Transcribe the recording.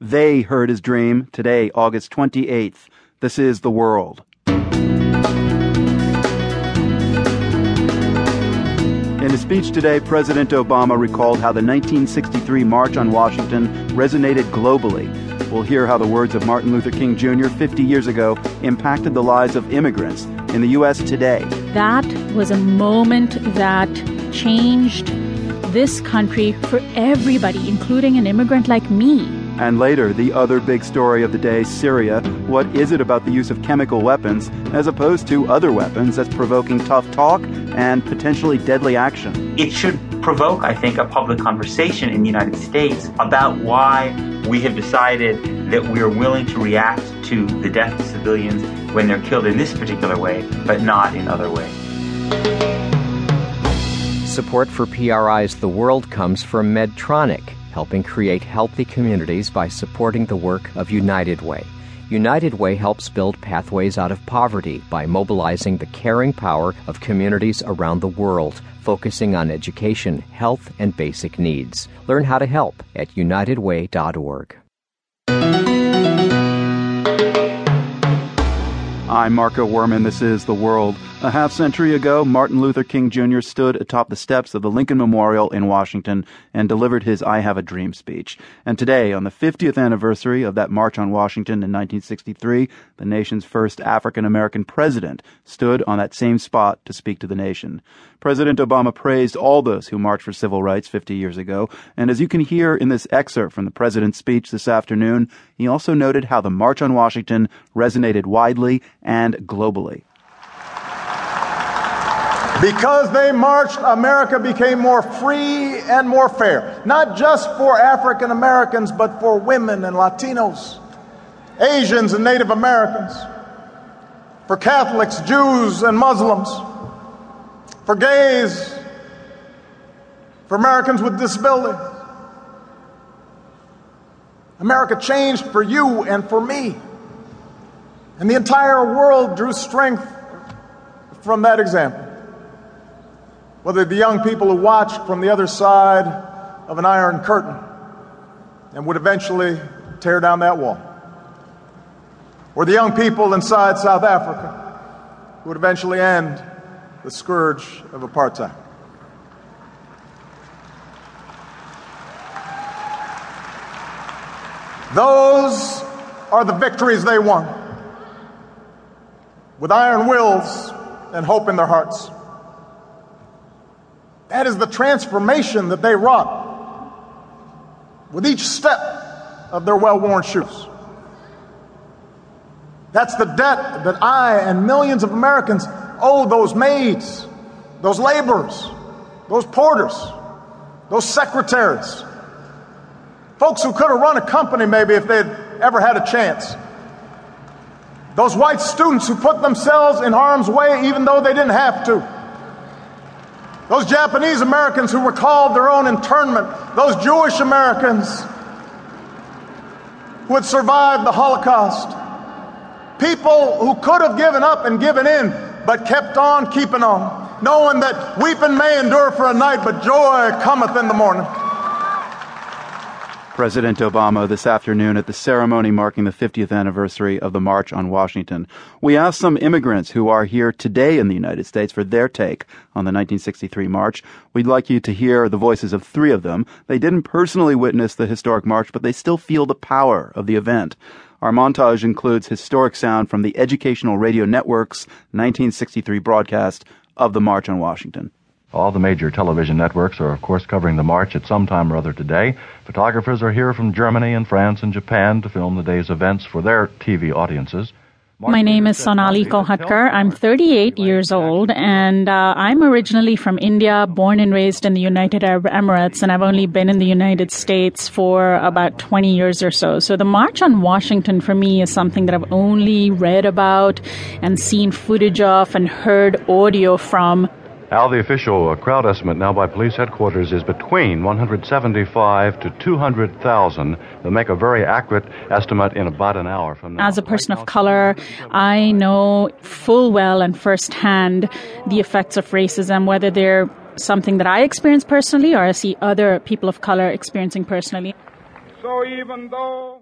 They heard his dream today, August 28th. This is The World. In a speech today, President Obama recalled how the 1963 March on Washington resonated globally. We'll hear how the words of Martin Luther King Jr. 50 years ago impacted the lives of immigrants in the U.S. today. That was a moment that changed this country for everybody, including an immigrant like me. And later, the other big story of the day Syria. What is it about the use of chemical weapons as opposed to other weapons that's provoking tough talk and potentially deadly action? It should provoke, I think, a public conversation in the United States about why we have decided that we are willing to react to the death of civilians when they're killed in this particular way, but not in other ways. Support for PRI's The World comes from Medtronic helping create healthy communities by supporting the work of United Way. United Way helps build pathways out of poverty by mobilizing the caring power of communities around the world, focusing on education, health, and basic needs. Learn how to help at unitedway.org. I'm Marco Werman. This is The World. A half century ago, Martin Luther King Jr. stood atop the steps of the Lincoln Memorial in Washington and delivered his I Have a Dream speech. And today, on the 50th anniversary of that March on Washington in 1963, the nation's first African American president stood on that same spot to speak to the nation. President Obama praised all those who marched for civil rights 50 years ago, and as you can hear in this excerpt from the president's speech this afternoon, he also noted how the March on Washington resonated widely and globally. Because they marched, America became more free and more fair. Not just for African Americans, but for women and Latinos, Asians and Native Americans, for Catholics, Jews, and Muslims for gays, for Americans with disabilities. America changed for you and for me. And the entire world drew strength from that example. Whether the young people who watched from the other side of an iron curtain and would eventually tear down that wall, or the young people inside South Africa who would eventually end the scourge of apartheid. Those are the victories they won with iron wills and hope in their hearts. That is the transformation that they wrought with each step of their well worn shoes. That's the debt that I and millions of Americans owe those maids, those laborers, those porters, those secretaries, folks who could have run a company maybe if they'd ever had a chance. Those white students who put themselves in harm's way even though they didn't have to. Those Japanese Americans who recalled their own internment. Those Jewish Americans who had survived the Holocaust. People who could have given up and given in but kept on keeping on, knowing that weeping may endure for a night, but joy cometh in the morning. President Obama this afternoon at the ceremony marking the 50th anniversary of the March on Washington. We asked some immigrants who are here today in the United States for their take on the 1963 march. We'd like you to hear the voices of three of them. They didn't personally witness the historic march, but they still feel the power of the event. Our montage includes historic sound from the Educational Radio Network's 1963 broadcast of the March on Washington. All the major television networks are, of course, covering the march at some time or other today. Photographers are here from Germany and France and Japan to film the day's events for their TV audiences. My name is Sonali Kolhatkar. I'm 38 years old, and uh, I'm originally from India, born and raised in the United Arab Emirates, and I've only been in the United States for about 20 years or so. So the March on Washington for me is something that I've only read about and seen footage of and heard audio from. Al, the official uh, crowd estimate now by police headquarters is between 175 to 200,000. They'll make a very accurate estimate in about an hour from now. As a person of color, I know full well and firsthand the effects of racism, whether they're something that I experience personally or I see other people of color experiencing personally. So even though